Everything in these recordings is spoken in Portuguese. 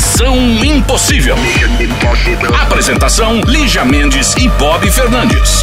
Missão Impossível. Apresentação: Lígia Mendes e Bob Fernandes.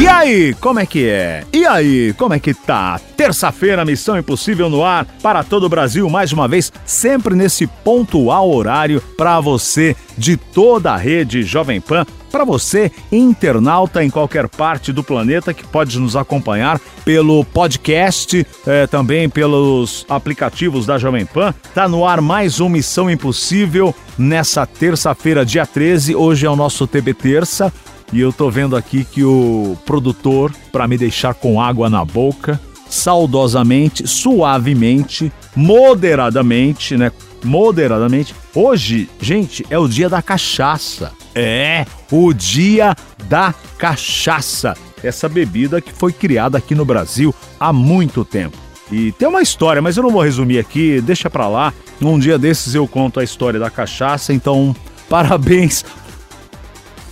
E aí, como é que é? E aí, como é que tá? Terça-feira, Missão Impossível no ar para todo o Brasil, mais uma vez, sempre nesse pontual horário para você de toda a rede Jovem Pan, para você internauta em qualquer parte do planeta que pode nos acompanhar pelo podcast, eh, também pelos aplicativos da Jovem Pan. Tá no ar mais um Missão Impossível nessa terça-feira, dia 13. Hoje é o nosso TB Terça. E eu tô vendo aqui que o produtor, para me deixar com água na boca, saudosamente, suavemente, moderadamente, né? Moderadamente. Hoje, gente, é o dia da cachaça. É, o dia da cachaça. Essa bebida que foi criada aqui no Brasil há muito tempo. E tem uma história, mas eu não vou resumir aqui, deixa pra lá. Um dia desses eu conto a história da cachaça, então parabéns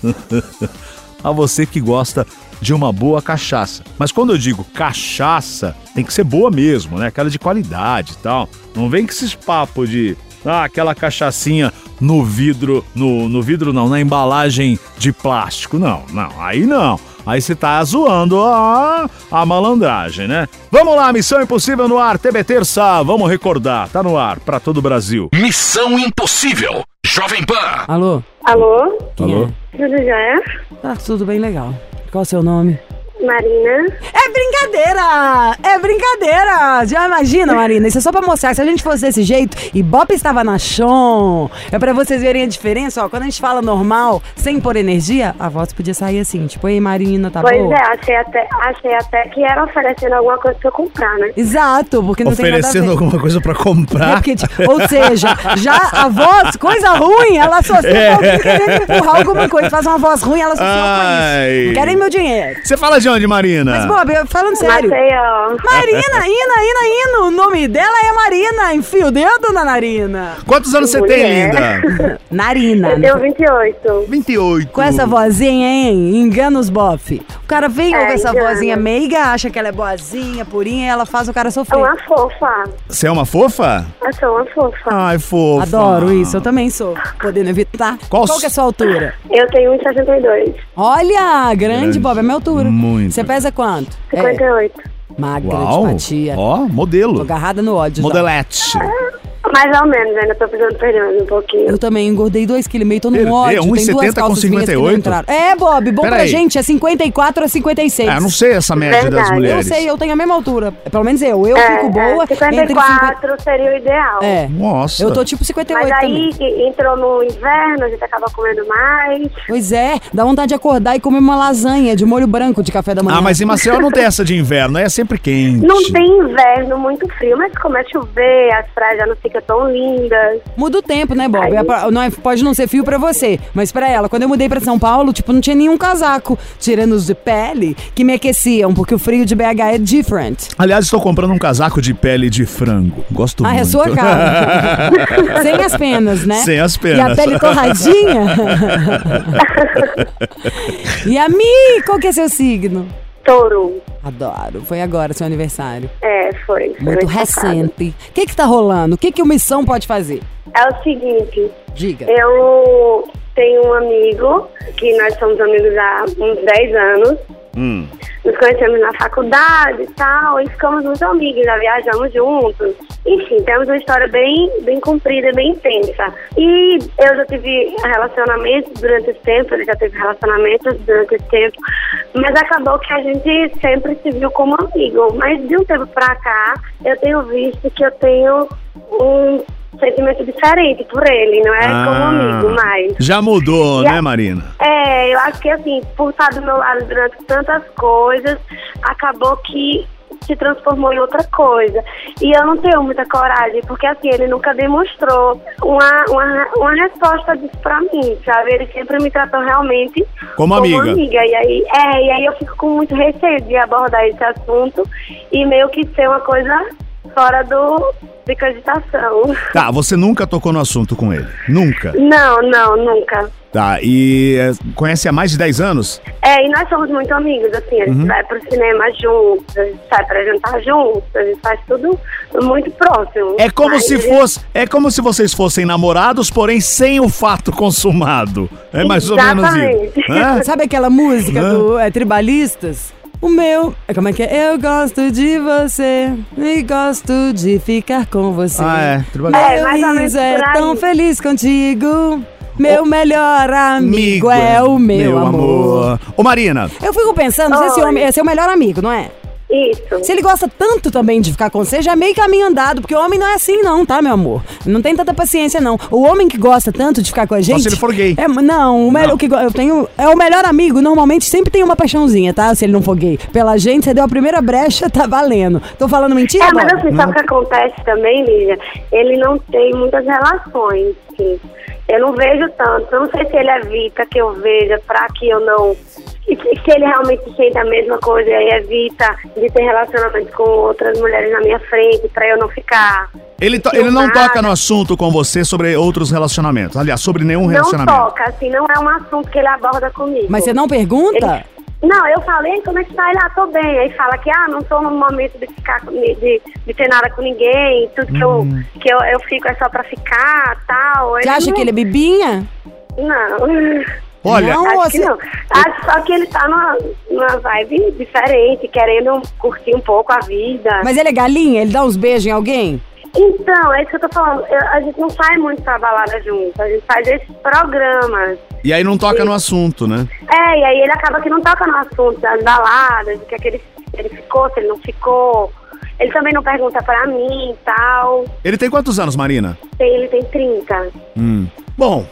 a você que gosta de uma boa cachaça. Mas quando eu digo cachaça, tem que ser boa mesmo, né? Aquela de qualidade e tal. Não vem com esses papos de ah, aquela cachaçinha no vidro, no, no vidro não, na embalagem de plástico. Não, não, aí não. Aí você tá zoando a, a malandragem, né? Vamos lá, Missão Impossível no ar, TB Terça, vamos recordar, tá no ar para todo o Brasil. Missão Impossível. Jovem Pan. Alô? Alô, Quem Alô? tudo jóia? é? Tá tudo bem legal. Qual o seu nome? Marina. É brincadeira! É brincadeira! Já imagina, Marina? Isso é só pra mostrar que se a gente fosse desse jeito e Bop estava na chão, é pra vocês verem a diferença, ó. Quando a gente fala normal, sem pôr energia, a voz podia sair assim, tipo, ei Marina, tá pois boa? é, achei até, achei até que era oferecendo alguma coisa pra comprar, né? Exato, porque não Oferecendo tem nada a ver. alguma coisa para É comprar. porque, tipo, ou seja, já a voz, coisa ruim, ela associa É. querendo empurrar alguma coisa. Faz uma voz ruim, ela associa com Ai. isso. Querem meu dinheiro. Você fala de onde, Marina? Mas, Bob, eu- falando sério. Maceió. Marina, Ina, Ina, Ino. O nome dela é Marina. Enfia o dedo na narina. Quantos anos você tem, linda? Narina. Eu tenho 28. 28. Com essa vozinha, hein? Engana os bofe. O cara vem É, ouve essa engana. vozinha meiga, acha que ela é boazinha, purinha, e ela faz o cara É sofrer. uma fofa. Você é uma fofa? Eu sou uma fofa. Ai, fofa. Adoro isso, eu também sou. Podendo evitar. Qual Qual que é a sua altura? Eu tenho 1,62. Olha, grande, Grande. Bob, é minha altura. Muito. Você pesa quanto? 58. É, magra Uau. de. Ó, Tô modelo. agarrada no ódio. já. Mais ou menos, ainda tô precisando perder um pouquinho. Eu também engordei 2,5kg, tô no Perdeu, ódio. Tem 1,70 duas com calças minhas que não 58? entraram. É, Bob, bom Pera pra aí. gente, é 54 a 56. Ah, não sei essa média das Verdade. Eu mulheres. sei, eu tenho a mesma altura. Pelo menos eu. Eu É, fico boa. é, entre 54 seria o ideal. 50... É. Nossa. Eu tô tipo 58 Mas também. aí que entrou no inverno, a gente acaba comendo mais. Pois é, dá vontade de acordar e comer uma lasanha de molho branco de café da manhã. Ah, mas em Maceió não tem essa de inverno, é sempre quente. Não tem inverno muito frio, mas começa a chover, as praias já não ficam tão lindas. Muda o tempo, né, Bob? Aí- É pra- não é- pode não ser fio pra você, mas pra ela, quando eu mudei pra São Paulo, tipo, não tinha nenhum casaco, tirando os de pele, que me aqueciam, porque o frio de BH é different. Aliás, estou comprando um casaco de pele de frango. Gosto Ah, muito. é a sua cara. Sem as penas, né? Sem as E a penas. pele torradinha. e a Mi, qual que é seu signo? Touro. Adoro. Foi agora seu aniversário. É, foi. foi Muito recente. O que que tá rolando? O que que o Missão pode fazer? É o seguinte, Diga. eu tenho um amigo, que nós somos amigos há uns 10 anos. Hum. Nos conhecemos na faculdade e tal, e ficamos muito amigos, já viajamos juntos. Enfim, temos uma história bem, bem comprida, bem intensa. E eu já tive relacionamentos durante esse tempo, ele já teve relacionamentos durante esse tempo, mas acabou que a gente sempre se viu como amigo. Mas de um tempo pra cá, eu tenho visto que eu tenho um sentimento diferente por ele, não é como Ah. amigo mais. Já mudou, Já- né, Marina? É, eu acho que assim, por estar do meu lado durante tantas coisas, acabou que se transformou em outra coisa. E eu não tenho muita coragem, porque assim, ele nunca demonstrou uma, uma, uma resposta disso pra mim, sabe? Ele sempre me tratou realmente Como amiga. E aí, é, e aí eu fico com muito receio de abordar esse assunto e meio que ser uma coisa fora do de cogitação. Tá, você nunca tocou no assunto com ele? Nunca? Não, não, nunca. Tá, e é, conhece há mais de 10 anos? É, e nós somos muito amigos, assim, a gente vai pro cinema juntos, a gente sai pra jantar juntos, a gente faz tudo muito próximo. É como Mas se ele- fosse, é como se vocês fossem namorados, porém sem o fato consumado. É mais ou menos isso. Exatamente. Sabe aquela música do é, Tribalistas? O meu, é, como é que é? Eu gosto de você e gosto de ficar com você. Ah, é, Tribalistas. É, mais ou Meu menos riso é por aí. tão feliz contigo. Meu melhor amigo, é o meu, amor. Ô Marina, Eu fico pensando, se esse Oi. homem é seu melhor amigo, não é? Isso. Se ele gosta tanto também de ficar com você, já é meio caminho andado, porque o homem não é assim, não, tá, meu amor? Não tem tanta paciência, não. O homem que gosta tanto de ficar com a gente. se ele for gay. É, não, o, me- o que eu tenho. É o melhor amigo, normalmente sempre tem uma paixãozinha, tá? Se ele não for gay. Pela gente, você deu a primeira brecha, tá valendo. Tô falando mentira, É, mas assim, sabe o que acontece também, Lígia? Ele não tem muitas relações. assim. Eu não vejo tanto. Eu não sei se ele evita que eu veja pra que eu não. e Se ele realmente sente a mesma coisa e evita de ter relacionamento com outras mulheres na minha frente pra eu não ficar. ele, to- ele não toca no assunto com você sobre outros relacionamentos. Aliás, sobre nenhum Não relacionamento. toca, assim, não é um assunto que ele aborda comigo. Mas você não pergunta? Ele- Não, eu falei, como é que tá? Ele, ah, tô bem. Aí fala que, ah, não tô no momento de ficar, com- de, de ter nada com ninguém, tudo que, eu, que eu, eu fico é só pra ficar, tal. Você acha que ele é bibinha? Não. Olha, Não, Acho você- que não. Acho só que ele tá numa, numa vibe diferente, querendo curtir um pouco a vida. Mas ele é galinha? Ele dá uns beijos em alguém? Então, é isso que eu tô falando. Eu- a gente não sai muito pra balada junto. A gente faz esses programas. e aí não toca no assunto, né? É, e aí ele acaba que não toca no assunto das baladas, do que, é que ele, ele ficou, se ele não ficou. Ele também não pergunta pra mim e tal. Ele tem quantos anos, Marina? Tem- Ele tem 30. Hum. Bom,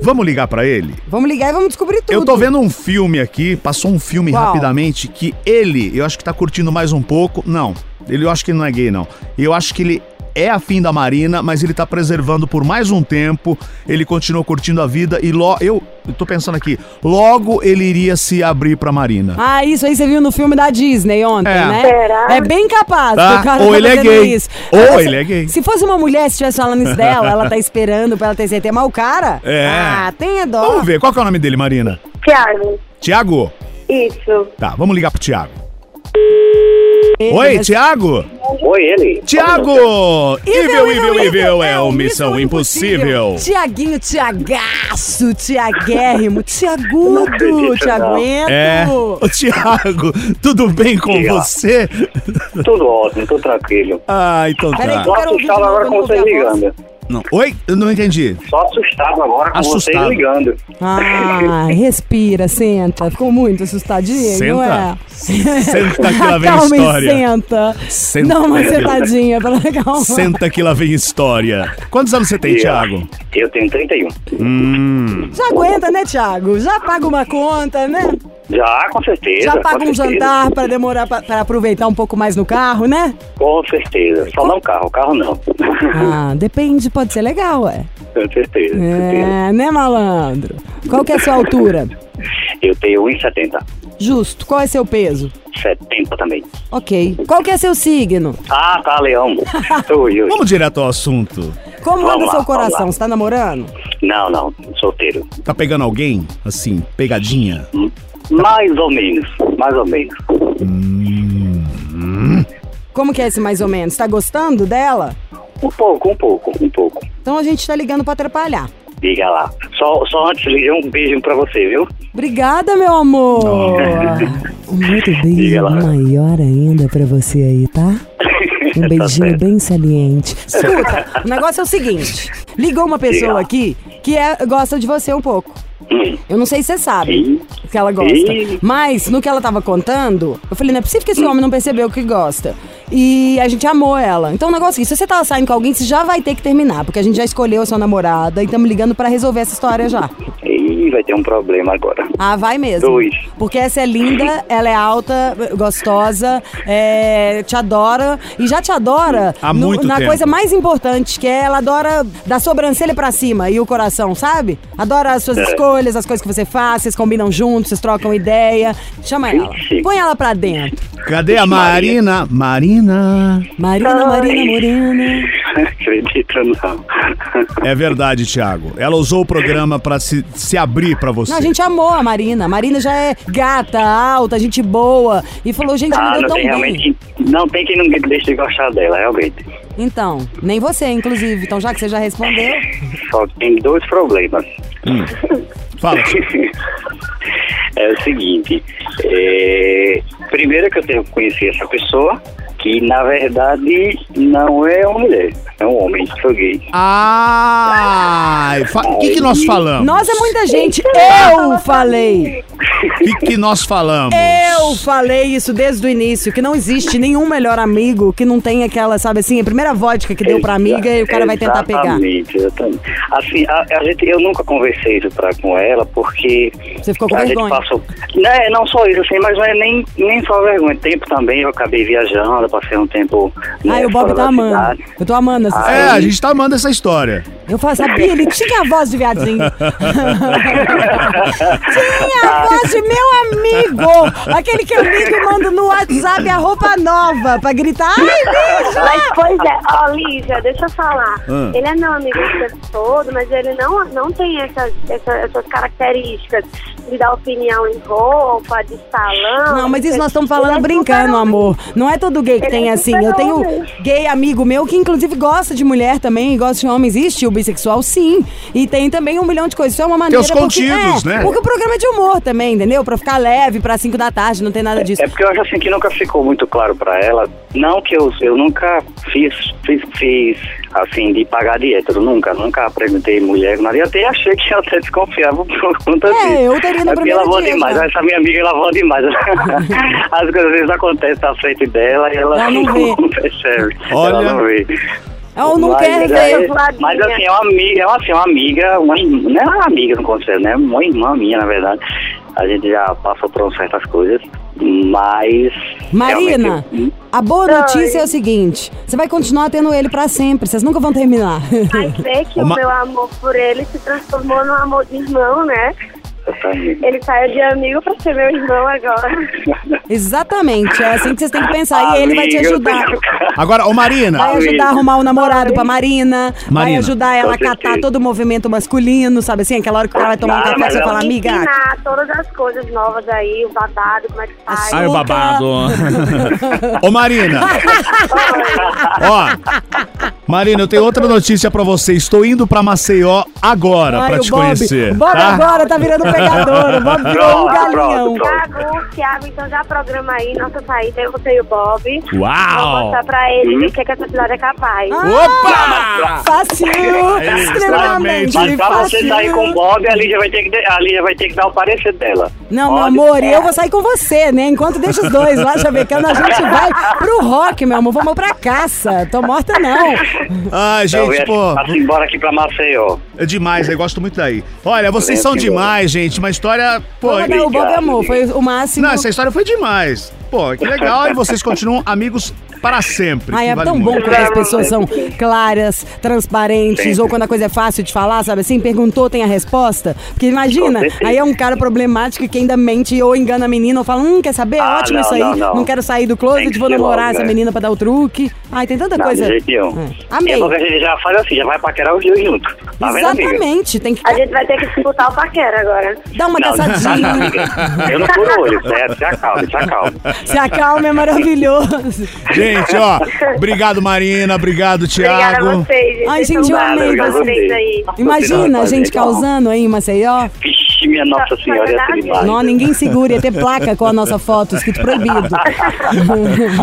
vamos ligar pra ele? Vamos ligar e vamos descobrir tudo. Eu tô vendo um filme aqui, passou um filme Qual? rapidamente que ele, eu acho que tá curtindo mais um pouco. Não, ele eu acho que ele não é gay, não. Eu acho que ele é afim da Marina, mas ele tá preservando por mais um tempo. Ele continua curtindo a vida e lo, eu, eu tô pensando aqui, logo ele iria se abrir pra Marina. Ah, isso aí você viu no filme da Disney ontem, É. né? Será? É bem capaz Tá, cara ou tá ele é fazendo gay. Isso. Ou Agora, ele se- é gay. Se fosse uma mulher que estivesse falando isso dela, ela tá esperando pra ela ter certeza. Mas o cara? É. Ah, tenha dó. Vamos ver, qual que é o nome dele, Marina? Tiago. Tiago? Isso. Tá, vamos ligar pro Tiago. Ele, Oi, mas- Tiago! Oi, ele. Tiago! Evil, evil, evil é o Missão Impossível. Tiaguinho, Tiagaço, Tiaguérrimo, Tiagudo, Tiaguento. É, ô Tiago, tudo bem com lá. você? Tudo ótimo, tudo tranquilo. Ah, então Peraí, tá. Só quero ouvir de novo, agora eu com não vocês ouvi a voz. ligando. Não. Oi? Eu não entendi. Só assustado agora com Assustado. vocês ligando. Ah, respira, senta. Ficou muito assustadinha, não é? Senta. Senta que lá vem Calma e história. senta. Senta. Dá uma sentadinha pra calma. Senta que lá vem história. Quantos anos você tem, E, ó, Tiago? Eu tenho 31. Hum. Já aguenta, né, Thiago? Já paga uma conta, né? Já, com certeza. Já paga com um certeza. jantar pra demorar pra, pra aproveitar um pouco mais no carro, né? Com certeza. Só não carro, carro não. Ah, depende, pode ser legal, ué. com certeza, com certeza. É, né, malandro? Qual que é a sua altura? Eu tenho 1,70. Justo. Qual é seu peso? 70 também. Ok. Qual que é seu signo? Ah, tá, Leão. oi, oi. Vamos direto ao assunto. Como Vamos anda lá, seu coração? Você tá namorando? Não, não, solteiro. Tá pegando alguém? Assim, pegadinha? Mais ou menos, mais ou menos. Como que é esse mais ou menos? Tá gostando dela? Um pouco, um pouco, um pouco. Então a gente tá ligando pra atrapalhar. Diga lá. Só, só antes de ligar, um beijo pra você, viu? Obrigada, meu amor. Um outro Diga beijo maior ainda pra você aí, tá? Um Tá beijinho certo. bem saliente. Escuta, o negócio é o seguinte: ligou uma pessoa aqui que é, gosta de você um pouco. Hum. Eu não sei se você sabe Ih. que ela gosta. Mas no que ela tava contando, eu falei, não é possível que esse homem não percebeu que gosta. E a gente amou ela. Então o negócio é se você tava saindo com alguém, você já vai ter que terminar, porque a gente já escolheu a sua namorada e estamos ligando pra resolver essa história já. Ih, vai ter um problema agora. Ah, vai mesmo. Dois. Porque essa é linda, ela é alta, gostosa, é, te adora e já te adora Há no- muito na tempo. coisa mais importante, que é ela adora da sobrancelha pra cima e o coração, sabe? Adora as É. suas escolhas, as coisas que você faz, vocês combinam juntos, vocês trocam ideia. Chama ela. Põe ela pra dentro. Cadê a Marina? Marina. Marina, Marina, Morena. Acredita não. É verdade, Thiago. Ela usou o programa pra se, se abrir pra você. Não, a gente amou a Marina. A Marina já é gata, alta, gente boa. E falou, gente, me Ah, deu não tão tem bem. realmente. Não tem quem não deixe de gostar dela, realmente. Então, nem você, inclusive. Então, já que você já respondeu. Só tem dois problemas. Fala. Thiago. É o seguinte, é, primeiro que eu tenho que conhecer essa pessoa, que na verdade não é uma mulher, é um homem, sou gay. Ah, o que, que nós falamos? Nós é muita gente. Eu falei. O que, que nós falamos? Eu falei isso desde o início, que não existe nenhum melhor amigo que não tenha aquela, sabe assim, a primeira vodka que deu pra amiga e o cara vai tentar pegar. Exatamente, exatamente. Assim, a, a gente, eu nunca conversei isso pra, com ela, porque Você ficou com a vergonha? gente passou... Não, é, não só isso, assim, mas não é nem, nem só vergonha. Tempo também, eu acabei viajando, eu passei um tempo né, Ai, o Bob fora tá amando. cidade. Eu tô amando essa É, a gente tá amando essa história. Eu falo, sabia? Ele tinha a voz de viadinho. tinha a voz de meu amigo. Aquele que eu ligo e mando no WhatsApp a roupa nova pra gritar. Ai, bicho! Mas, pois é, ó, Lígia, deixa eu falar. Ah. Ele é meu amigo o tempo todo, mas ele não, não tem essas, essas, essas características de dar opinião em roupa, de salão. Não, mas isso nós estamos falando é brincando, amor. Não é todo gay que Ele tem é assim. Eu tenho gay amigo meu que inclusive gosta de mulher também, gosta de homem. Existe o bissexual, sim. E tem também um milhão de coisas. Isso é uma maneira. os porque- contidos, é, né? Porque o programa é de humor também, entendeu? Pra ficar leve, pra 5 da tarde, não tem nada disso. É porque eu acho assim que nunca ficou muito claro pra ela. Não que eu, eu nunca fiz, fiz, fiz assim, de pagar de hétero. Nunca, nunca apresentei mulher. Mas eu até achei que ela até desconfiava por conta É, disso. eu teria no É porque ela voa demais. Essa minha amiga, ela voa demais. As coisas às vezes acontecem na frente dela e ela, Ela não vê. percebe. Olha. Ela não vê. Ou não Mas, quer é, ver. Mas assim, é uma amiga, é uma, assim, uma amiga, uma, não é uma amiga, não considero, né? Uma irmã minha, na verdade. A gente já passou por certas coisas, mas. Marina, realmente, a boa notícia é o seguinte: você vai continuar tendo ele pra sempre. Vocês nunca vão terminar. Mas vê que Uma- o meu amor por ele se transformou num amor de irmão, né? Ele saiu de amigo pra ser meu irmão agora. Exatamente. É assim que vocês têm que pensar. E ele vai te ajudar. Agora, ô Marina. Vai ajudar a arrumar o namorado pra Marina. Vai Marina, ajudar ela a catar todo o movimento masculino, sabe assim? Aquela hora que o cara vai tomar um Ah, café, você fala, amiga. ensinar todas as coisas novas aí, o babado, como é que faz. Ai, o babado. Ô, Marina. Ó. Marina, eu tenho outra notícia pra você. Estou indo pra Maceió agora Ai, pra te Bob, conhecer. Bob tá? agora tá virando pegador. O Bob virou um galinhão. Thiago, Thiago, então já programa aí nossa saída, eu, você e o Bob. Vou Uau! mostrar pra ele do que, que essa cidade é capaz. Opa! Fácil! Extremamente Mas pra você fácil. sair com o Bob, a Lígia vai ter que, a Lígia vai ter que dar o parecer dela. Não, meu Pode? amor, e eu vou sair com você, né? Enquanto deixa os dois lá chavecando, a gente vai pro rock, meu amor. Vamos pra caça. Tô morta, não. Ai, Então, gente, vem pô. assim, embora aqui pra Maceió. É demais, eu gosto muito daí. Olha, vocês são demais, gente. Uma história. Pô, o Bob amor, foi o máximo. não, essa história foi demais. Pô, que legal. E vocês continuam amigos para sempre. Ai, é vale tão bom quando as pessoas são claras, transparentes, Sempre. ou quando a coisa é fácil de falar, sabe assim? Perguntou, tem a resposta. Porque imagina, aí é um cara problemático que ainda mente ou engana a menina ou fala, hum, quer saber? Ah, Ótimo não, isso aí, não, não. quero sair do closet, vou namorar logo, essa né? menina pra dar o truque. Ai, tem tanta Não, coisa. de jeito nenhum. Amei. É porque a gente já faz assim, já vai paquerar os dois juntos. Tá vendo? Exatamente, tem que A gente vai ter que disputar o paquera agora. Dar uma amiga. Eu não furo o olho, certo? Se acalme, se acalme. Se acalma, é maravilhoso. Gente, ó, obrigado Marina, obrigado Obrigada a Thiago. vocês. gente. Ai, Vocês gente, eu amei vocês aí. Imagina a gente causando aí em Maceió. Vixe, minha Nossa Senhora, ia ser demais. Não, ninguém segura, ia ter placa com a nossa foto, escrito proibido.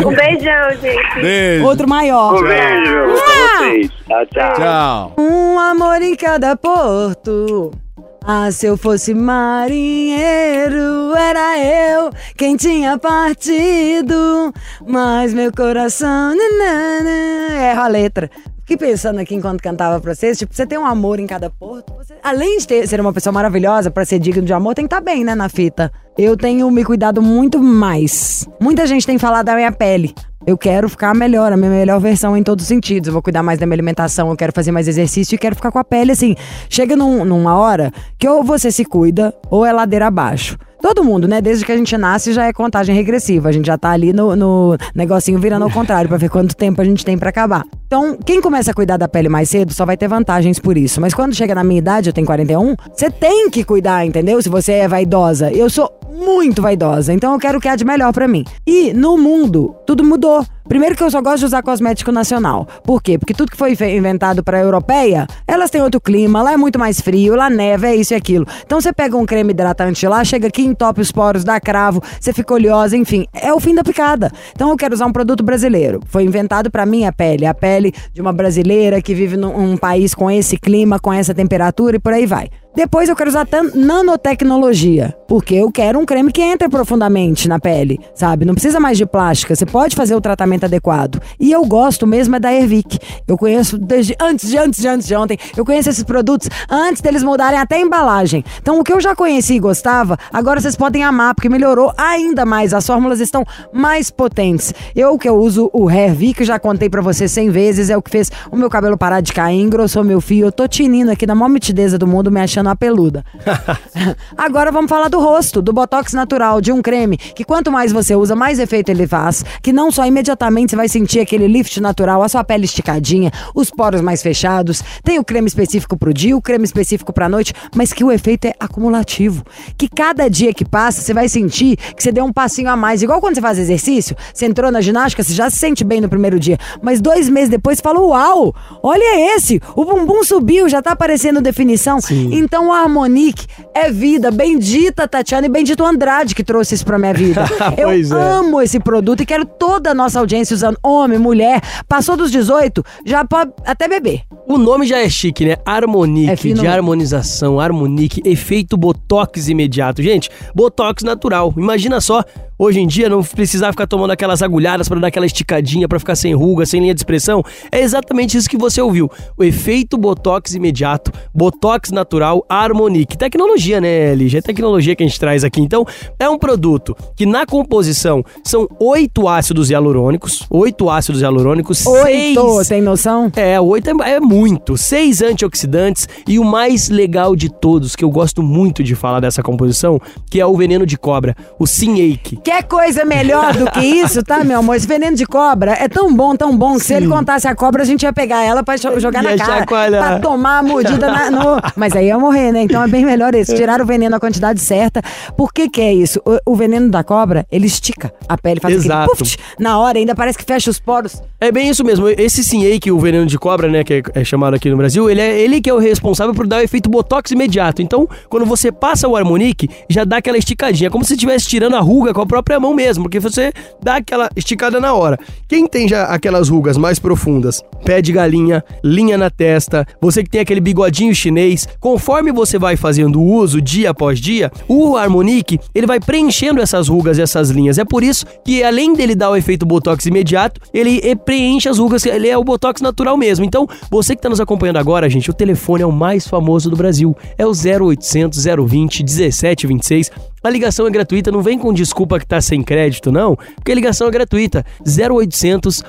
Um beijão, gente. Beijo. Outro maior. Um beijo pra vocês. Tchau, tchau. Tchau. Um amor em cada porto. Ah, se eu fosse marinheiro, era eu quem tinha partido, mas meu coração. Nanana, erro a letra. Fiquei pensando aqui enquanto cantava pra vocês, tipo, você tem um amor em cada porto. Você, além de ter, ser uma pessoa maravilhosa pra ser digno de amor, tem que estar bem, né, na fita. Eu tenho me cuidado muito mais. Muita gente tem falado da minha pele. Eu quero ficar melhor, a minha melhor versão em todos os sentidos. Eu vou cuidar mais da minha alimentação, eu quero fazer mais exercício e quero ficar com a pele assim. Chega num- numa hora que ou você se cuida ou é ladeira abaixo. Todo mundo, né? Desde que a gente nasce já é contagem regressiva. A gente já tá ali no, no negocinho virando ao contrário pra ver quanto tempo a gente tem pra acabar. Então, quem começa a cuidar da pele mais cedo só vai ter vantagens por isso. Mas quando chega na minha idade, eu tenho 41, você tem que cuidar, entendeu? Se você é vaidosa. Eu sou muito vaidosa, então eu quero o que há de melhor pra mim. E no mundo, tudo mudou. Primeiro que eu só gosto de usar cosmético nacional. Por quê? Porque tudo que foi inventado pra europeia, elas têm outro clima, lá é muito mais frio, lá neva, é isso e aquilo. Então você pega um creme hidratante lá, chega aqui, entope os poros, dá cravo, você fica oleosa, enfim, é o fim da picada. Então eu quero usar um produto brasileiro. Foi inventado pra minha pele, a pele de uma brasileira que vive num um país com esse clima, com essa temperatura e por aí vai. Depois eu quero usar nanotecnologia, porque eu quero um creme que entre profundamente na pele, sabe? Não precisa mais de plástica, você pode fazer o tratamento adequado. E eu gosto mesmo é da Ervic. Eu conheço desde antes de antes de antes de ontem. Eu conheço esses produtos antes deles mudarem até a embalagem. Então o que eu já conheci e gostava, agora vocês podem amar, porque melhorou ainda mais. As fórmulas estão mais potentes. Eu que eu uso o Hervic, já contei pra você 100 vezes, é o que fez o meu cabelo parar de cair, engrossou meu fio. Eu tô tinindo aqui na maior mitideza do mundo, me achando uma peluda. Agora vamos falar do rosto, do Botox natural, de um creme que quanto mais você usa, mais efeito ele faz. Que não só imediatamente você vai sentir aquele lift natural, a sua pele esticadinha, os poros mais fechados. Tem o creme específico pro dia, o creme específico pra noite, mas que o efeito é acumulativo. Que cada dia que passa, você vai sentir que você deu um passinho a mais. Igual quando você faz exercício, você entrou na ginástica, você já se sente bem no primeiro dia. Mas dois meses depois você fala: Uau, olha esse! O bumbum subiu, já tá aparecendo definição. Então o Harmonique é vida. Bendita Tatiana e bendito Andrade que trouxe isso pra minha vida. Eu Pois é. amo esse produto e quero toda a nossa audiência usando homem, mulher. Passou dos 18, já pode até beber. O nome já é chique, né? Harmonique, É de harmonização, Harmonique, efeito Botox imediato. Gente, Botox natural. Imagina só, hoje em dia não precisar ficar tomando aquelas agulhadas pra dar aquela esticadinha, pra ficar sem ruga, sem linha de expressão. É exatamente isso que você ouviu. O efeito Botox imediato, Botox natural, Harmonique. Tecnologia, né, Lígia? É tecnologia que a gente traz aqui. Então, é um produto que na composição são oito ácidos hialurônicos, oito ácidos hialurônicos, Oito, seis tem noção? é, oito é, é muito. Seis antioxidantes e o mais legal de todos, que eu gosto muito de falar dessa composição, que é o veneno de cobra, o Sinake. Quer coisa melhor do que isso, tá, meu amor? Esse veneno de cobra é tão bom, tão bom, que se ele contasse a cobra, a gente ia pegar ela pra jo- jogar na cara. chacoalhar. Pra tomar a mordida na, no... Mas aí ia morrer, né? Então é bem melhor esse. Tirar o veneno na quantidade certa. Por que que é isso? O, o veneno da cobra, ele estica a pele, faz Exato. aquele puff, na hora, ainda parece que fecha os poros. É bem isso mesmo. Esse Sinake, o veneno de cobra, né, que é, é chamado aqui no Brasil, ele é ele que é o responsável por dar o efeito botox imediato. Então, quando você passa o Harmonique, já dá aquela esticadinha, como se estivesse tirando a ruga com a própria mão mesmo, porque você dá aquela esticada na hora. Quem tem já aquelas rugas mais profundas, pé de galinha, linha na testa, você que tem aquele bigodinho chinês, conforme você vai fazendo uso dia após dia, o Harmonique, ele vai preenchendo essas rugas e essas linhas. É por isso que além dele dar o efeito botox imediato, ele preenche as rugas, ele é o botox natural mesmo. Então, você que está nos acompanhando agora, gente, o telefone é o mais famoso do Brasil. É o 0800 020 1726. A ligação é gratuita, não vem com desculpa que tá sem crédito, não, porque a ligação é gratuita. 0800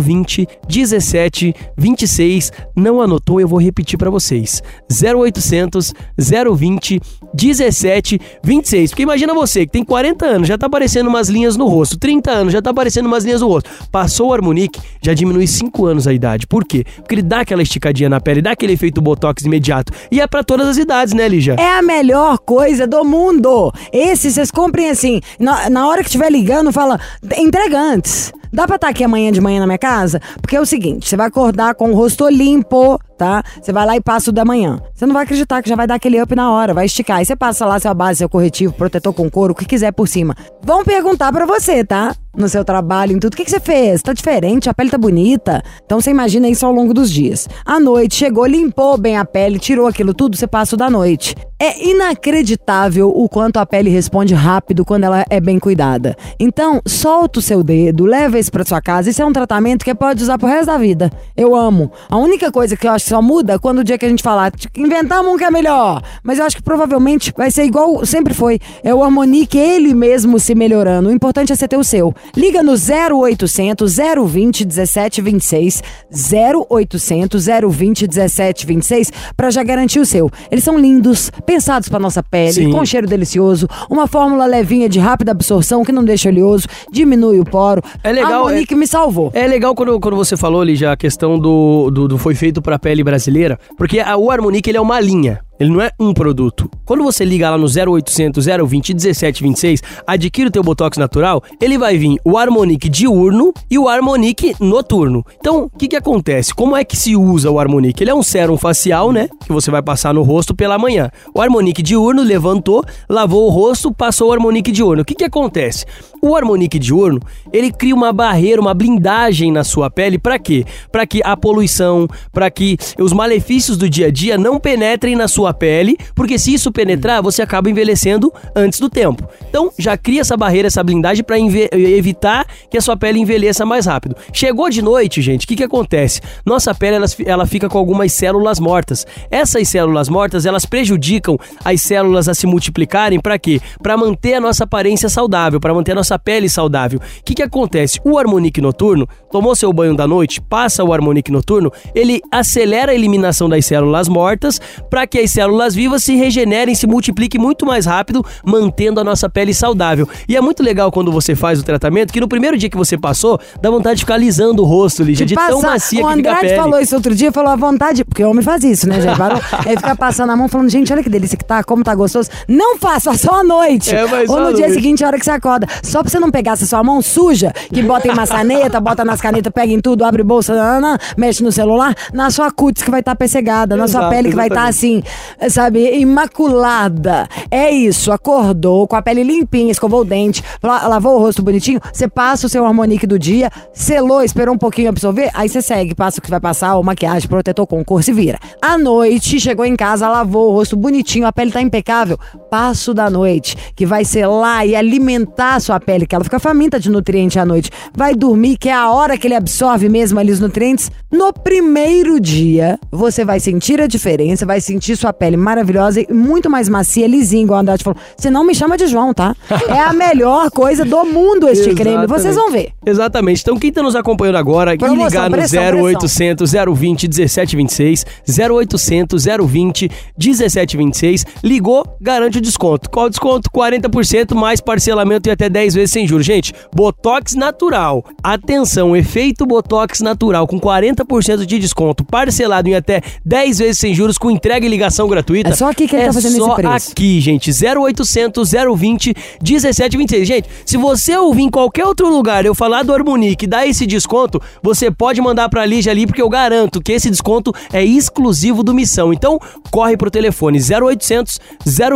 020 17 26. Não anotou, eu vou repetir para vocês. 0800 020 17 26. Porque imagina você que tem 40 anos, já tá aparecendo umas linhas no rosto, 30 anos, já tá aparecendo umas linhas no rosto. Passou o Harmonique, já diminui 5 anos a idade. Por quê? Porque ele dá aquela esticadinha na pele, dá aquele efeito botox imediato. E é para todas as idades, né, Lígia? É a melhor coisa do mundo. Esse vocês comprem assim. Na, na hora que estiver ligando, fala, entrega antes. Dá pra estar aqui amanhã de manhã na minha casa? Porque é o seguinte, você vai acordar com o rosto limpo, tá? Você vai lá e passa o da manhã. Você não vai acreditar que já vai dar aquele up na hora, vai esticar. Aí você passa lá sua base, seu corretivo, protetor com couro, o que quiser por cima. Vão perguntar pra você, tá? No seu trabalho, em tudo. O que, que você fez? Tá diferente? A pele tá bonita? Então você imagina isso ao longo dos dias. À noite, chegou, limpou bem a pele, tirou aquilo tudo, você passa o da noite. É inacreditável o quanto a pele responde rápido quando ela é bem cuidada. Então, solta o seu dedo, leva isso pra sua casa. Isso é um tratamento que pode usar pro resto da vida. Eu amo. A única coisa que eu acho que só muda é quando o dia que a gente falar, "Tipo, inventamos um que é melhor. Mas eu acho que provavelmente vai ser igual sempre foi. É o Harmonique ele mesmo se melhorando. O importante é você ter o seu. Liga no 0800 020 1726 0800 020 1726 pra já garantir o seu. Eles são lindos, pensados pra nossa pele, Sim. com cheiro delicioso, uma fórmula levinha de rápida absorção que não deixa oleoso, diminui o poro. É legal, A Harmonique me salvou. É legal quando, quando você falou ali já a questão do, do, do foi feito pra pele brasileira, porque a, o Harmonique ele é uma linha. Ele não é um produto. Quando você liga lá no 0800 020 1726, adquire o teu Botox natural, ele vai vir o Harmonique diurno e o Harmonique noturno. Então, o que que acontece? Como é que se usa o Harmonique? Ele é um sérum facial, né? Que você vai passar no rosto pela manhã. O Harmonique diurno levantou, lavou o rosto, passou o Harmonique diurno. O que que acontece? O Harmonique diurno, ele cria uma barreira, uma blindagem na sua pele para quê? Para que a poluição, para que os malefícios do dia a dia não penetrem na sua pele, porque se isso penetrar, você acaba envelhecendo antes do tempo. Então, já cria essa barreira, essa blindagem para evitar que a sua pele envelheça mais rápido. Chegou de noite, gente, o que que acontece? Nossa pele ela, ela fica com algumas células mortas. Essas células mortas, elas prejudicam as células a se multiplicarem para quê? Para manter a nossa aparência saudável, para manter a nossa pele saudável. O que que acontece? O Harmonique noturno, tomou seu banho da noite, passa o Harmonique noturno, ele acelera a eliminação das células mortas para que as células vivas se regenerem, se multipliquem muito mais rápido, mantendo a nossa pele saudável. E é muito legal quando você faz o tratamento, que no primeiro dia que você passou, dá vontade de ficar alisando o rosto, Lígia, de, tão passar- macia o que fica a Andrade pele. falou isso outro dia, falou à vontade, porque o homem faz isso, né, gente? Parou, Ele fica passando a mão falando, gente, olha que delícia que tá, como tá gostoso. Não faça, só à noite. É, Ou no dia noite. seguinte, a hora que você acorda. Só pra você não pegar essa sua mão suja, que bota em maçaneta, bota nas canetas, pega em tudo, abre bolsa, nanana, mexe no celular, na sua cutis que vai estar pessegada, na sua pele que vai estar assim, sabe, imaculada. É isso, acordou com a pele limpinha, escovou o dente, la- lavou o rosto bonitinho, você passa o seu harmonique do dia, selou, esperou um pouquinho absorver, aí você segue, passa o que vai passar, ou maquiagem, protetor com cor, se vira. À noite, chegou em casa, lavou o rosto bonitinho, a pele tá impecável, passo da noite, que vai selar e alimentar a sua pele, que ela fica faminta de nutriente à noite. Vai dormir, que é a hora que ele absorve mesmo ali os nutrientes. No primeiro dia, você vai sentir a diferença, vai sentir sua pele maravilhosa e muito mais macia, lisinha, igual a Andrade falou. Você não me chama de João, tá? É a melhor coisa do mundo este creme, vocês vão ver. Exatamente. Então, quem tá nos acompanhando agora, e ligar no pressão, 0800 020 1726, 0800 020 1726, ligou, garante o desconto. Qual o desconto? 40% mais parcelamento e até 10 vezes sem juros. Gente, Botox natural. Atenção, efeito Botox natural com 40% de desconto, parcelado em até 10 vezes sem juros com entrega e ligação gratuita. É só aqui que ele é tá fazendo esse só preço. aqui, gente. 0800 020 1726. Gente, se você ouvir em qualquer outro lugar eu falar do Harmonique e dar esse desconto, você pode mandar pra Lígia ali, porque eu garanto que esse desconto é exclusivo do Missão. Então, corre pro telefone 0800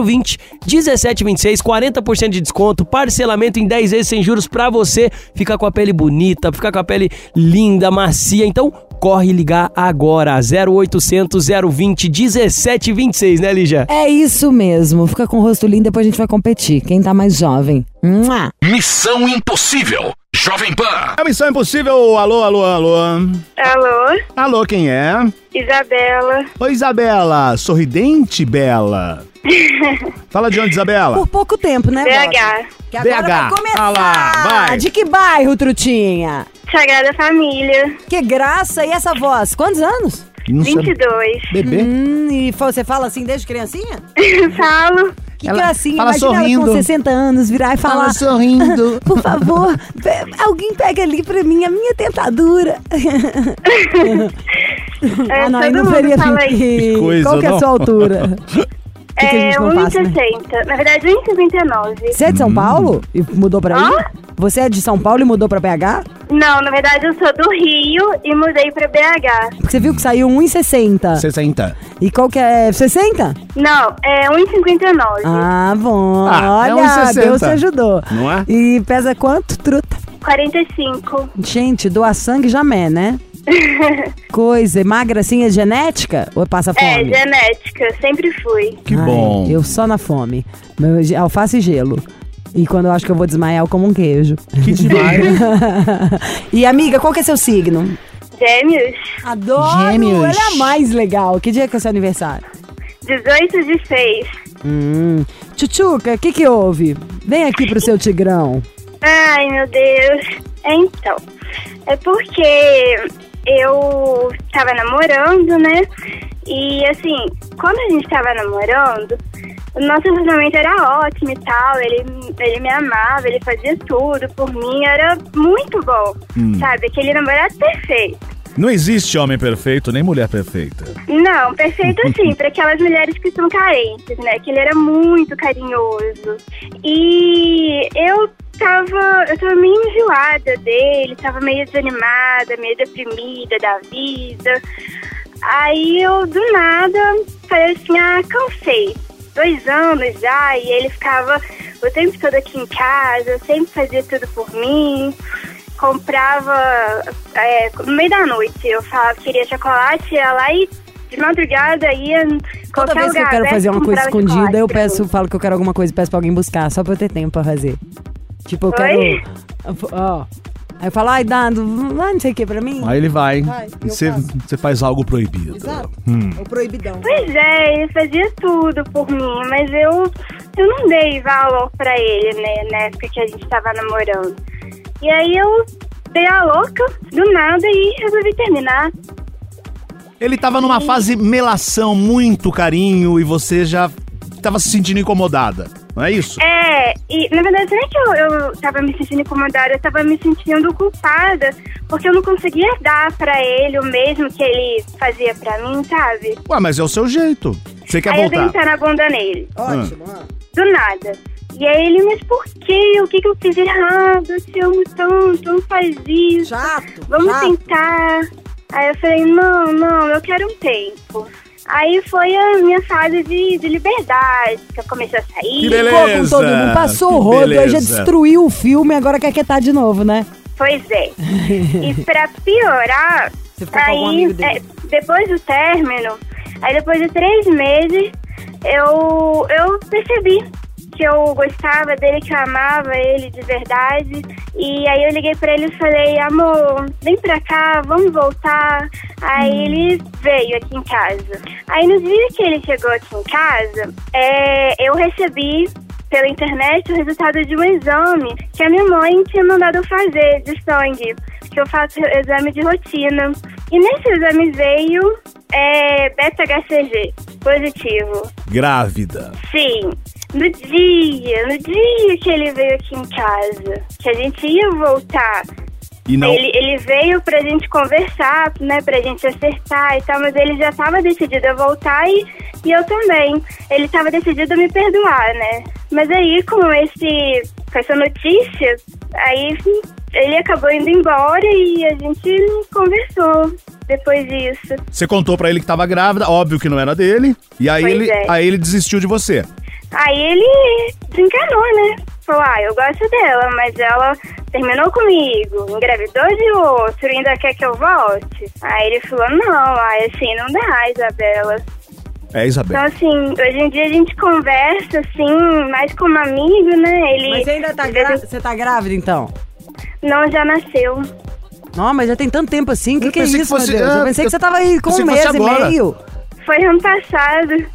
020 1726, 40% de desconto, parcelamento em 10 vezes sem juros pra você ficar com a pele bonita, ficar com a pele linda, macia. Então, corre ligar agora 0800 020 1726, né, Lígia? É isso mesmo. Fica com o rosto lindo, depois a gente vai competir. Quem tá mais jovem. Mua. Missão Impossível. Jovem Pan. A Missão Impossível, alô, alô, alô. Alô, Alô, quem é? Isabela. Oi, Isabela. Sorridente, Bela. Fala de onde, Isabela? Por pouco tempo, né? BH. Que agora BH. vai começar. Ah lá, vai. De que bairro, Trutinha? Sagrada Família. Que graça. E essa voz? Quantos anos? Não sei- 22. Bebê? Hum, e você fala assim desde criancinha? Falo. Que Ela gracinha. fala Imagina ela sorrindo. com 60 anos virar e falar... sorrindo. Por favor, alguém pega ali pra mim a minha tentadura. É, ah, não, todo não mundo seria fala assim. isso. Que coisa, Qual que é a sua altura? Que que a É gente não faz, né? 1,60. Na verdade, 1,59. Você é de São Paulo e mudou pra aí? Hã? Você é de São Paulo e mudou pra BH? Não, na verdade, eu sou do Rio e mudei pra BH. Porque você viu que saiu 1,60. 60. E qual que é? 60? Não, é 1,59. Ah, bom. Ah, é Olha, 1,60. Deus te ajudou. Não é? E pesa quanto, truta? 45. Gente, doar sangue jamais, né? Coisa, é magra assim é genética ou passa É, fome? genética, sempre fui. Que Ai, bom. Eu só na fome. Meu, alface e gelo. E quando eu acho que eu vou desmaiar, eu como um queijo. Que demais. e amiga, qual que é seu signo? Gêmeos, Adoro! Gêmeos. Ela é a mais legal. Que dia que é seu aniversário? 18 de 6. Hum. Tchutchuca, o que que houve? Vem aqui pro seu tigrão. Ai, meu Deus. Então, é porque eu tava namorando, né? E assim, quando a gente tava namorando, o nosso relacionamento era ótimo e tal. Ele, ele me amava, ele fazia tudo por mim, era muito bom. Sabe? Aquele namorado perfeito. Não existe homem perfeito nem mulher perfeita. Não, perfeito assim, para aquelas mulheres que são carentes, né? Que ele era muito carinhoso. E eu tava, eu tava meio enjoada dele, tava meio desanimada, meio deprimida da vida. Aí eu, do nada, falei assim, ah, cansei. Dois anos já, e ele ficava o tempo todo aqui em casa, sempre fazia tudo por mim comprava é, no meio da noite. Eu falava que queria chocolate, ia lá e de madrugada ia. Toda vez que eu quero aberto, fazer uma coisa escondida, eu peço, falo que eu quero alguma coisa e peço pra alguém buscar, só pra eu ter tempo pra fazer. Tipo, eu Oi? quero. Ó. Aí eu falo, ai, Dado, vai não sei o que pra mim. Aí ele vai. Vai, eu Você faço. você faz algo proibido. Exato. Hum. É o proibidão. Pois é, ele fazia tudo por mim, mas eu, eu não dei valor pra ele, né, na época que a gente tava namorando. E aí eu dei a louca, do nada, e resolvi terminar. Ele tava numa fase melação, muito carinho, e você já tava se sentindo incomodada. Não é isso? É, e na verdade não é que eu, eu tava me sentindo incomodada, eu tava me sentindo culpada, porque eu não conseguia dar pra ele o mesmo que ele fazia pra mim, sabe? Ué, mas é o seu jeito. Você quer aí eu dei um voltar? pé na bunda nele, Ótimo. ah. do nada. E aí ele, mas por quê? O que, que eu fiz errado? Eu te amo tanto, não faz isso. Chato. Vamos chato. tentar. Aí eu falei, não, não, eu quero um tempo. Aí foi a minha fase de, de liberdade, que eu comecei a sair. Que Ficou com beleza, todo mundo, passou o rodo, aí já beleza. destruiu o filme, agora quer quietar de novo, né? Pois é. e pra piorar, aí, é, depois do término, aí depois de três meses, eu, eu percebi que eu gostava dele, que eu amava ele de verdade. E aí eu liguei pra ele e falei, amor, vem pra cá, vamos voltar. Aí Hum. ele veio aqui em casa. Aí no dia que ele chegou aqui em casa, é, eu recebi pela internet o resultado de um exame que a minha mãe tinha mandado eu fazer de sangue, que eu faço exame de rotina. E nesse exame veio é, beta-HCG positivo. Grávida. Sim, no dia, no dia que ele veio aqui em casa, que a gente ia voltar, não. ele, ele veio pra gente conversar, né, pra gente acertar e tal, mas ele já tava decidido a voltar e, e eu também. Ele tava decidido a me perdoar, né? Mas aí, com, esse, com essa notícia, aí ele acabou indo embora e a gente conversou depois disso. Você contou pra ele que tava grávida, óbvio que não era dele. E aí Pois ele, é. aí ele desistiu de você. Aí ele desencanou, né? Falou, ah, eu gosto dela, mas ela terminou comigo, engravidou de outro, ainda quer que eu volte? Aí ele falou, não, aí assim, não dá, Isabela. É, Isabel. Então, assim, hoje em dia a gente conversa, assim, mais como amigo, né? Ele... Mas você ainda tá grávida? Você tá grávida, então? Não, já nasceu. Não, mas já tem tanto tempo assim. O que, que é pensei que isso, fosse- meu Deus? eu pensei eu que você tava aí com pensei um mês e meio. Foi ano passado.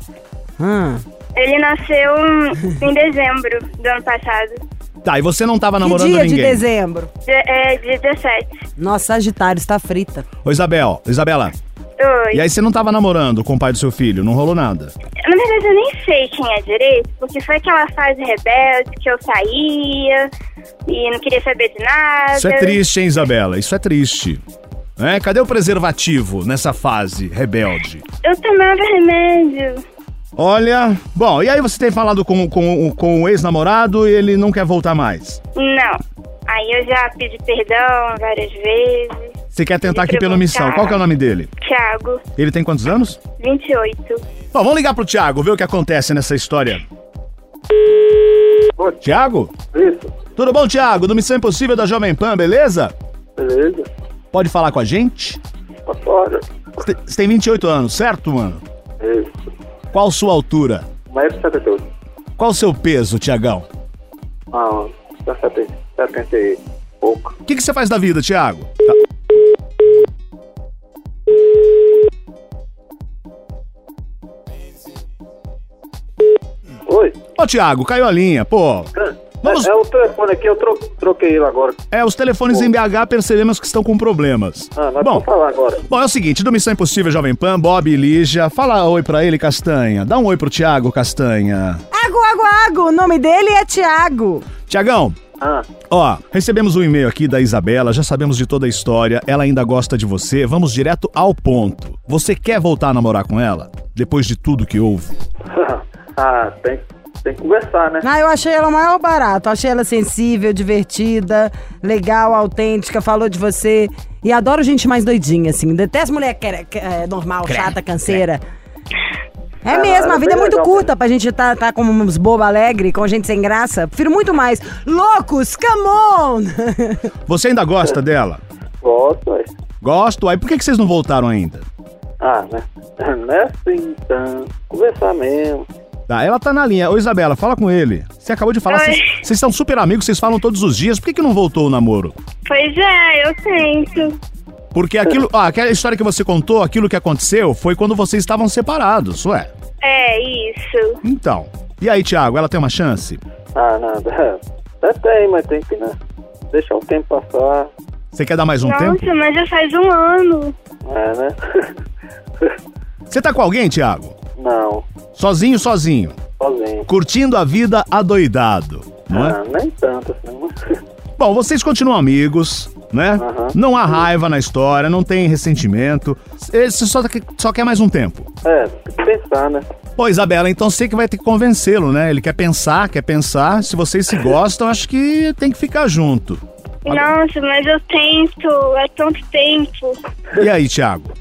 Hum. Ele nasceu em dezembro do ano passado. Tá, e você não tava Que namorando dia de ninguém. dezembro? De, é, de 17. Nossa, Sagitário está frita. Ô, Isabel, Isabela. Oi. E aí você não tava namorando com o pai do seu filho, não rolou nada. Na verdade, eu nem sei quem é direito, porque foi aquela fase rebelde que eu saía e não queria saber de nada. Isso é triste, hein, Isabela? Isso é triste. É, cadê o preservativo nessa fase rebelde? Eu tomava remédio. Olha, bom, e aí você tem falado com, com, com o ex-namorado e ele não quer voltar mais. Não. Aí eu já pedi perdão várias vezes. Você quer tentar aqui pela missão. Qual que é o nome dele? Thiago, Ele tem quantos anos? 28. Bom, vamos ligar pro Thiago, ver o que acontece nessa história. Thiago? Isso, Tudo bom, Thiago? Do Missão Impossível da Jovem Pan, beleza? beleza. Pode falar com a gente? Pode tem- Você tem 28 anos, certo, mano? Isso. Qual sua altura? Mais de 78. Qual o seu peso, Tiagão? Ah, tá 70, 70 e pouco. O que, que você faz da vida, Tiago? Oi? Ô, Tiago, caiu a linha, pô. Vamos- É, é o telefone aqui, eu tro troquei ele agora. É, os telefones em BH percebemos que estão com problemas. Ah, mas Bom, vamos falar agora. bom, é o seguinte, do Missão Impossível Jovem Pan, Bob e Lígia, fala oi pra ele, Castanha. Dá um oi pro Tiago, Castanha. Água, água, água. O nome dele é Tiago. Tiagão, Ah, ó, recebemos um e-mail aqui da Isabela, já sabemos de toda a história, ela ainda gosta de você, vamos direto ao ponto. Você quer voltar a namorar com ela? Depois de tudo que houve? ah tem, tem que conversar, né? Ah, eu achei ela o maior barato. Achei ela sensível, divertida, legal, autêntica, falou de você. E adoro gente mais doidinha, assim. Detesto mulher que é, que é normal, chata, canseira. É Ah, mesmo, a vida é muito legal curta pra gente tá, tá como uns bobo alegre, com gente sem graça. Prefiro muito mais. Loucos, come on! Você ainda gosta dela? Gosto, ué. Gosto. Aí por que que vocês não voltaram ainda? Ah, né? Não é assim, então. Conversar mesmo. Tá, ela tá na linha. Ô, Isabela, fala com ele. Você acabou de falar, Oi. vocês são super amigos, vocês falam todos os dias. Por que, que não voltou o namoro? Pois é, eu tento. Porque aquilo. Ah, aquela história que você contou, aquilo que aconteceu, foi quando vocês estavam separados, ué. É, isso. Então. E aí, Thiago, ela tem uma chance? Ah, nada. Até tem, mas tem que, né? Deixar o tempo passar. Você quer dar mais um Nossa, tempo? mas já faz um ano. É, né? Você tá com alguém, Thiago? Não, Sozinho, sozinho. sozinho. Curtindo a vida adoidado, não é? Ah, nem tanto assim. Bom, vocês continuam amigos, né? Aham. Não há raiva na história, não tem ressentimento. Você só, só quer mais um tempo. É, tem que pensar, né? Pô, Isabela, então você que vai ter que convencê-lo, né? Ele quer pensar, quer pensar. Se vocês se gostam, acho que tem que ficar junto. Nossa, mas eu tento. É tanto tempo. E aí, Thiago?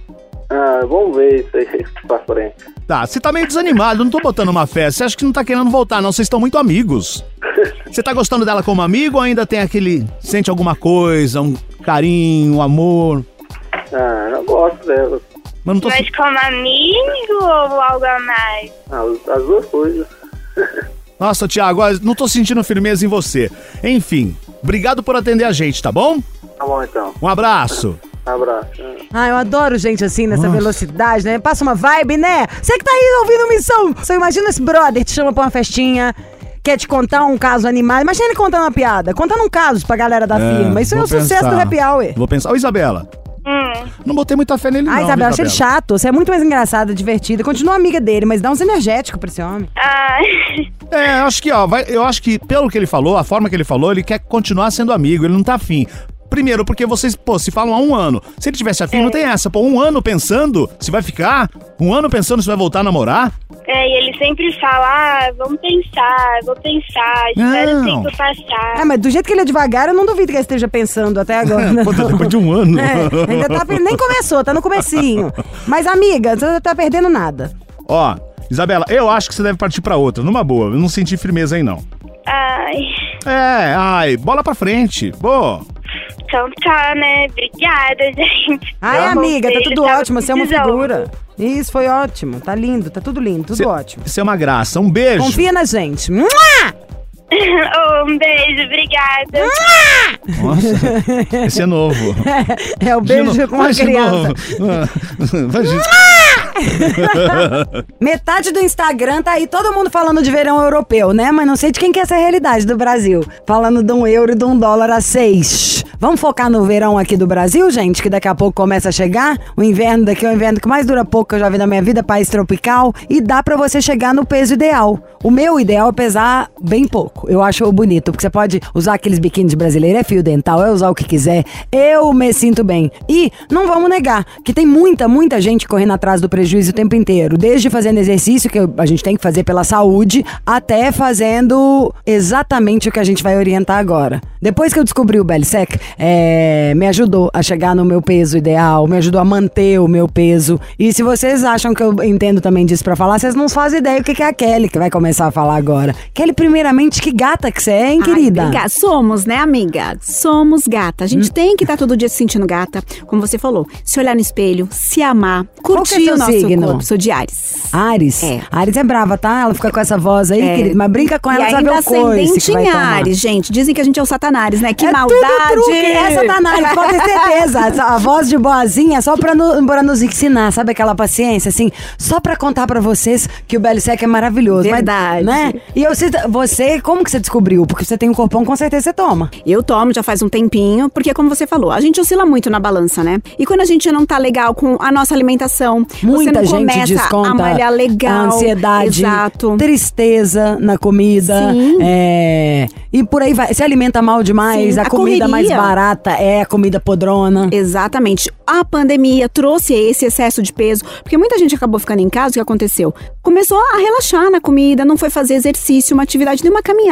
Ah, vamos ver isso aí pra frente. Tá, você tá meio desanimado, não tô botando uma fé. Você acha que não tá querendo voltar, não? Vocês estão muito amigos. Você tá gostando dela como amigo ou ainda tem aquele. Sente alguma coisa, um carinho, um amor? Ah, eu gosto dela. Mas não tô. Mas como amigo ou algo a mais? Ah, as duas coisas. Nossa, Thiago, ó, não tô sentindo firmeza em você. Enfim, obrigado por atender a gente, tá bom? Tá bom então. Um abraço. Abraço. Ah, eu adoro gente assim, nessa velocidade, né? Passa uma vibe, né? Você que tá aí ouvindo missão. Você imagina esse brother te chama pra uma festinha, quer te contar um caso animado. Imagina ele contando uma piada, contando um caso pra galera da firma. Isso é o sucesso do happy hour. Vou pensar. Ô, Isabela, Hum. não botei muita fé nele, Ah, não. Isabela, viu, achei ele chato. Você é muito mais engraçada, divertida. Continua amiga dele, mas dá uns energéticos pra esse homem. Ah, É, eu acho que, ó, vai- eu acho que, pelo que ele falou, a forma que ele falou, ele quer continuar sendo amigo, ele não tá afim. Primeiro, porque vocês, pô, se falam há um ano. Se ele tivesse afim, não tem essa. Pô, um ano pensando se vai ficar, um ano pensando se vai voltar a namorar. é, e ele sempre fala, ah, vamos pensar, vou pensar, espera Não. o tempo passar. Ah, mas do jeito que ele é devagar, eu não duvido que ele esteja pensando até agora. Pô, depois de um ano. É, ainda tá, nem começou, tá no comecinho. Mas, amiga, você não tá perdendo nada. Ó, Isabela, eu acho que você deve partir pra outra, numa boa. Eu não senti firmeza aí, não. Ai, É, ai, bola pra frente. Pô, então tá, né? Obrigada, gente. Ai, amiga, tá tudo ótimo, você é uma figura. Isso, foi ótimo. Tá lindo, tá tudo lindo, tudo cê- ótimo. Isso é uma graça. Um beijo. Confia na gente. Mua! Oh, um beijo, obrigada. Nossa, esse é novo. É o De beijo novo, com a criança. novo. Vai de- Metade do Instagram tá aí todo mundo falando de verão europeu, né? Mas não sei de quem que é essa realidade do Brasil. Falando de um euro e de um dólar a seis. Vamos focar no verão aqui do Brasil, gente, que daqui a pouco começa a chegar. O inverno daqui é o inverno que mais dura pouco que eu já vi na minha vida, país tropical. E dá pra você chegar no peso ideal. O meu ideal é pesar bem pouco. Eu acho bonito, porque você pode usar aqueles biquínis brasileiros, é fio dental, é usar o que quiser. Eu me sinto bem. E não vamos negar que tem muita, muita gente correndo atrás do prejuízo o tempo inteiro. Desde fazendo exercício, que a gente tem que fazer pela saúde, até fazendo exatamente o que a gente vai orientar agora. Depois que eu descobri o Belisec, é, me ajudou a chegar no meu peso ideal, me ajudou a manter o meu peso. E se vocês acham que eu entendo também disso pra falar, vocês não fazem ideia o que é a Kelly que vai começar a falar agora. Kelly, primeiramente, que gata que você é, hein, querida? Ai, obrigada. Somos, né, amiga? Somos gata. A Hum. gente tem que estar todo dia se sentindo gata, como você falou. Se olhar no espelho, se amar, é curtir seu o nosso signo? corpo. Sou de Ares. Ares. É. Ares é brava, tá? Ela fica com essa voz aí, É. querida. Mas brinca com ela, e sabe o coice que vai tomar. Ares, gente. Dizem que a gente é o Satanás, né? Que é maldade! Tudo. É Satanás, pode ter certeza. A voz de boazinha é só pra, no- pra nos ensinar, sabe aquela paciência, assim? Só pra contar pra vocês que o Belisec é maravilhoso. mas, Verdade. né? E eu, você, como que você descobriu? Porque você tem um corpão, com certeza você toma. Eu tomo já faz um tempinho, porque como você falou, a gente oscila muito na balança, né? E quando a gente não tá legal com a nossa alimentação, você Muita não gente começa desconta a malhar legal. a ansiedade, Exato. tristeza na comida. Sim. é, e por aí vai. Se alimenta mal demais, Sim, a, a comida mais barata é a comida podrona. Exatamente. A pandemia trouxe esse excesso de peso, porque muita gente acabou ficando em casa, o que aconteceu? Começou a relaxar na comida, não foi fazer exercício, uma atividade, nem uma caminhada.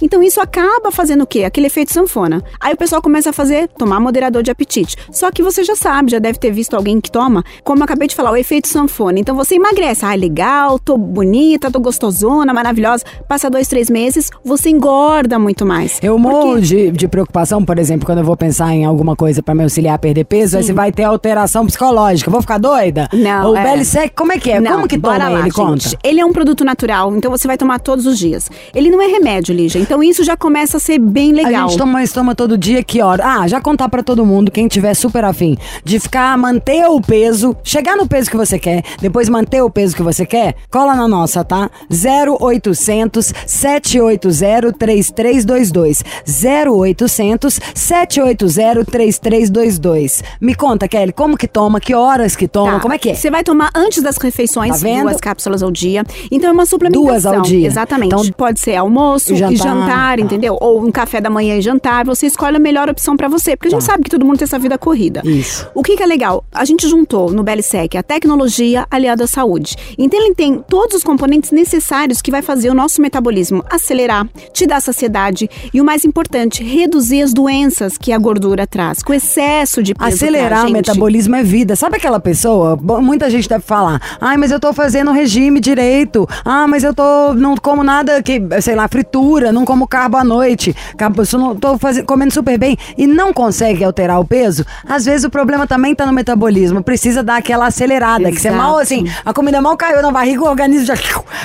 Então isso acaba fazendo o quê? Aquele efeito sanfona. Aí o pessoal começa a fazer, tomar moderador de apetite. Só que você já sabe, já deve ter visto alguém que toma, como eu acabei de falar, o efeito sanfona. Então você emagrece, ah, legal, tô bonita, tô gostosona, maravilhosa. Passa dois, três meses, você engorda muito mais. Eu morro de, de preocupação, por exemplo, quando eu vou pensar em alguma coisa pra me auxiliar a perder peso, aí você vai ter alteração psicológica. Vou ficar doida? Não, O é. Belisec, como é que é? Não, como que toma lá, ele? gente. Conta. Ele é um produto natural, então você vai tomar todos os dias. Ele não é remédio, Lígia. Então isso já começa a ser bem legal. A gente toma toma todo dia, que hora? Ah, já contar pra todo mundo, quem tiver super afim, de ficar, manter o peso, chegar no peso que você quer, depois manter o peso que você quer, cola na nossa, tá? 0800 780 3322. 0800 780 3322. Me conta, Kelly, como que toma, que horas que toma, Tá. como é que é? Você vai tomar antes das refeições, Tá duas cápsulas ao dia. Então é uma suplementação. Duas ao dia. Exatamente. Então, Pode ser almoço e e jantar. jantar, entendeu? Ou um café da manhã e jantar. Você escolhe a melhor opção pra você. Porque a gente sabe que todo mundo tem essa vida corrida. Tá. Isso. O que, que é legal? A gente juntou no Belisec a tecnologia aliada à saúde. Então ele tem todos os componentes necessários que vai fazer o nosso metabolismo acelerar, te dar saciedade e o mais importante, reduzir as doenças que a gordura traz, com excesso de peso. Acelerar tá, o gente? metabolismo é vida. Sabe aquela pessoa? Muita gente deve falar: ai, mas eu tô fazendo regime direito. Ah, mas eu tô. não como nada que, sei lá, fritura, não como carbo à noite. Carbo, eu não tô fazendo, comendo super bem e não consegue alterar o peso. Às vezes o problema também tá no metabolismo. Precisa dar aquela acelerada. Que você Exato. mal assim, a comida mal caiu na barriga, o organismo já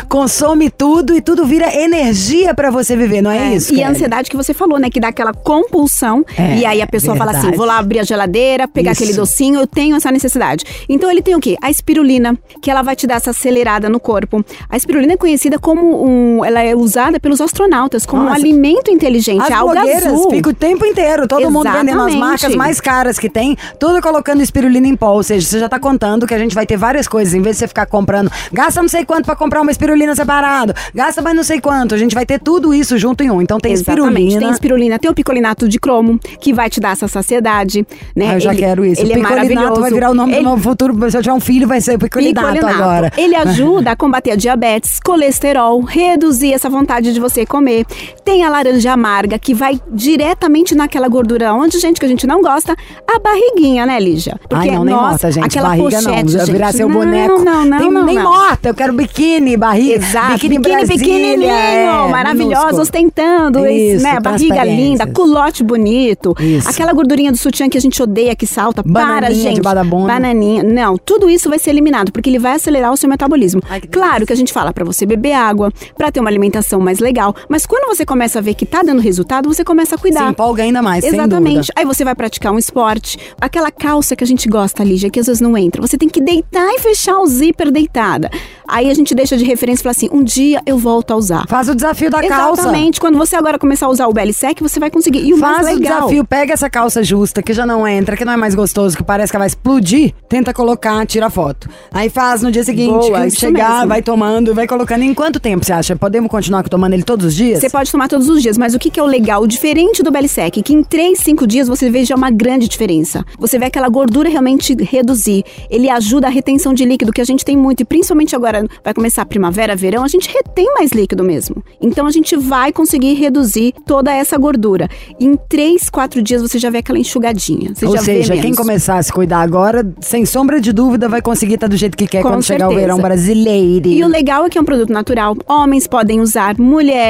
consome tudo e tudo vira energia pra você viver, não é, isso? E a ansiedade que você falou, né? Que dá aquela compulsão. É, e aí a pessoa fala assim: verdade. vou lá abrir a geladeira, pegar Isso. aquele docinho, eu tenho essa necessidade. Então ele tem o quê? A espirulina, que ela vai te dar essa acelerada no corpo. A espirulina é conhecida como um. Ela é usada pelos astronautas como um Nossa. alimento inteligente. As é blogueiras azul. ficam o tempo inteiro, todo mundo vendendo as Exatamente. marcas mais caras que tem, tudo colocando espirulina em pó. Ou seja, você já tá contando que a gente vai ter várias coisas, em vez de você ficar comprando, gasta não sei quanto pra comprar uma espirulina separado, gasta mais não sei quanto, a gente vai ter tudo isso junto em um. Então tem Exatamente. espirulina. Tem espirulina, tem o picolinato de cromo, que vai te dar essa saciedade, né? Ah, eu já Ele- quero isso. Ele é picolinato maravilhoso. vai virar o nome Ele- do novo futuro. Se eu tiver um filho, vai ser picolinato, Picolinato. agora. Ele ajuda a combater a diabetes, colesterol, reduzir essa vontade de você comer. Tem a laranja amarga, que vai diretamente naquela gordura onde, gente, que a gente não gosta, a barriguinha, né, Lígia? Ai, não, nem nossa, morta, gente. Aquela barriga não. pochete, Já virar seu não, boneco. Não, não, Tem- não. Nem não. morta. Eu quero biquíni, barriga. Exato, biquíni, biquíni, pequenininho, é, maravilhosa, minúsculo. ostentando, Isso, né, barriga linda, culote bonito, Isso. aquela gordurinha do sutiã que a gente odeia, que salta, para, gente. debaixo da bunda. Bananinha, não, tudo isso vai ser eliminado, porque ele vai acelerar o seu metabolismo. Ai, que claro que a gente fala para você beber água, para ter uma alimentação mais legal, mas quando você começa a ver que tá dando resultado, você começa a cuidar. Se empolga ainda mais, Exatamente. Aí você vai praticar um esporte. Aquela calça que a gente gosta, Lígia, que às vezes não entra. Você tem que deitar e fechar o zíper deitada. Aí a gente deixa de referência e fala assim: um dia eu volto a usar. Faz o desafio da calça. Exatamente. Quando você agora começar a usar o BLSEC, você vai conseguir. E o Faz mais o legal. desafio, pega essa calça justa, que já não entra, que não é mais gostoso, que parece que vai explodir, tenta colocar, tira foto. Aí faz no dia seguinte, Boa, chegar, mesmo. vai tomando, vai colocando. Em quanto tempo você acha? Podemos continuar tomando ele todos os dias? Você pode tomar todos os dias, mas o que, que é o legal? O diferente do BLSEC, que em 3, 5 dias você vê já uma grande diferença. Você vê aquela gordura realmente reduzir. Ele ajuda a retenção de líquido, que a gente tem muito, e principalmente agora vai começar a primavera, verão, a gente retém mais líquido mesmo. Então a gente vai conseguir reduzir toda essa gordura. Em 3, 4 dias você já vê aquela enxugadinha. Você Ou seja, quem começar a se cuidar agora, sem sombra de dúvida, vai conseguir estar do jeito que quer Com quando chegar o certeza. verão brasileiro. E o legal é que é um produto natural. Homens podem usar, mulheres,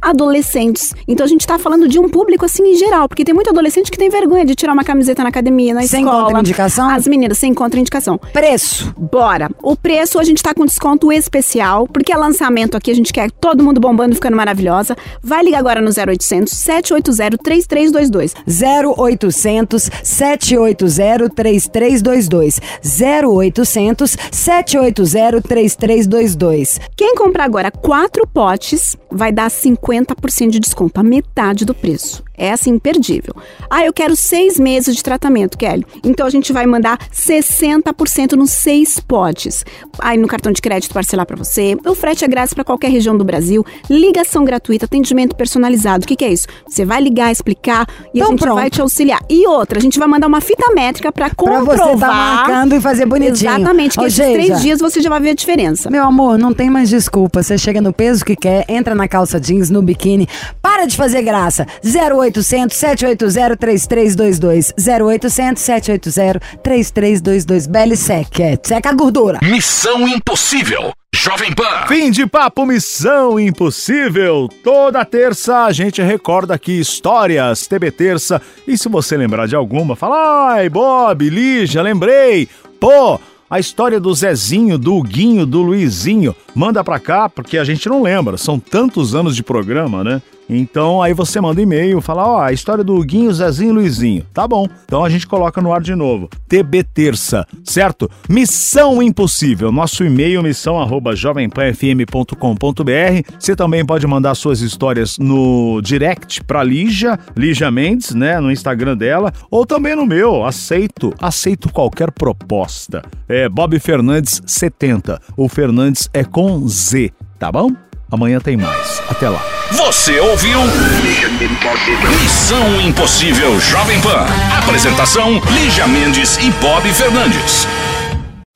adolescentes. Então a gente tá falando de um público assim em geral, porque tem muito adolescente que tem vergonha de tirar uma camiseta na academia, na Sem escola. contraindicação? As meninas sem contraindicação. Preço. Bora. O preço a gente tá com desconto especial, porque é lançamento aqui, a gente quer todo mundo bombando, ficando maravilhosa. Vai ligar agora no 0800 780 3322. 0800 780 3322. 0800 780 3322. Quem comprar agora quatro potes vai dar 50% de desconto, a metade do preço. É assim, imperdível. Ah, eu quero seis meses de tratamento, Kelly. Então a gente vai mandar 60% nos seis potes. Aí no cartão de crédito parcelar para você. O frete é grátis para qualquer região do Brasil. Ligação gratuita, atendimento personalizado. O que, que é isso? Você vai ligar, explicar e a Então gente pronto. vai te auxiliar. E outra, a gente vai mandar uma fita métrica para Pra comprovar. você tá marcando e fazer bonitinho. Exatamente, que Ou esses três dias você já vai ver a diferença. Meu amor, não tem mais desculpa. Você chega no peso que quer, entra na calça jeans, no biquíni. Para de fazer graça. 0800 780 3322. 0800 780 3322. Belly Sec. É, seca a gordura. Missão Impossível. Jovem Pan. Fim de papo Missão Impossível. Toda terça a gente recorda aqui histórias TB Terça. E se você lembrar de alguma, fala: ai, Bob, Lígia, lembrei. Pô, a história do Zezinho, do Huguinho, do Luizinho. Manda pra cá, porque a gente não lembra. São tantos anos de programa, né? Então aí você manda e-mail, fala, ó, a história do Huguinho, Zezinho e Luizinho. Tá bom. Então a gente coloca no ar de novo. TB Terça, certo? Missão Impossível. Nosso e-mail, missão arroba jovempanfm.com.br. Você também pode mandar suas histórias no direct pra Lígia, Lígia Mendes, né? No Instagram dela. Ou também no meu. Aceito, aceito qualquer proposta. É Bob Fernandes 70. O Fernandes é com Z, tá bom? Amanhã tem mais. Até lá. Você ouviu? Missão Impossível Jovem Pan. Apresentação: Lígia Mendes e Bob Fernandes.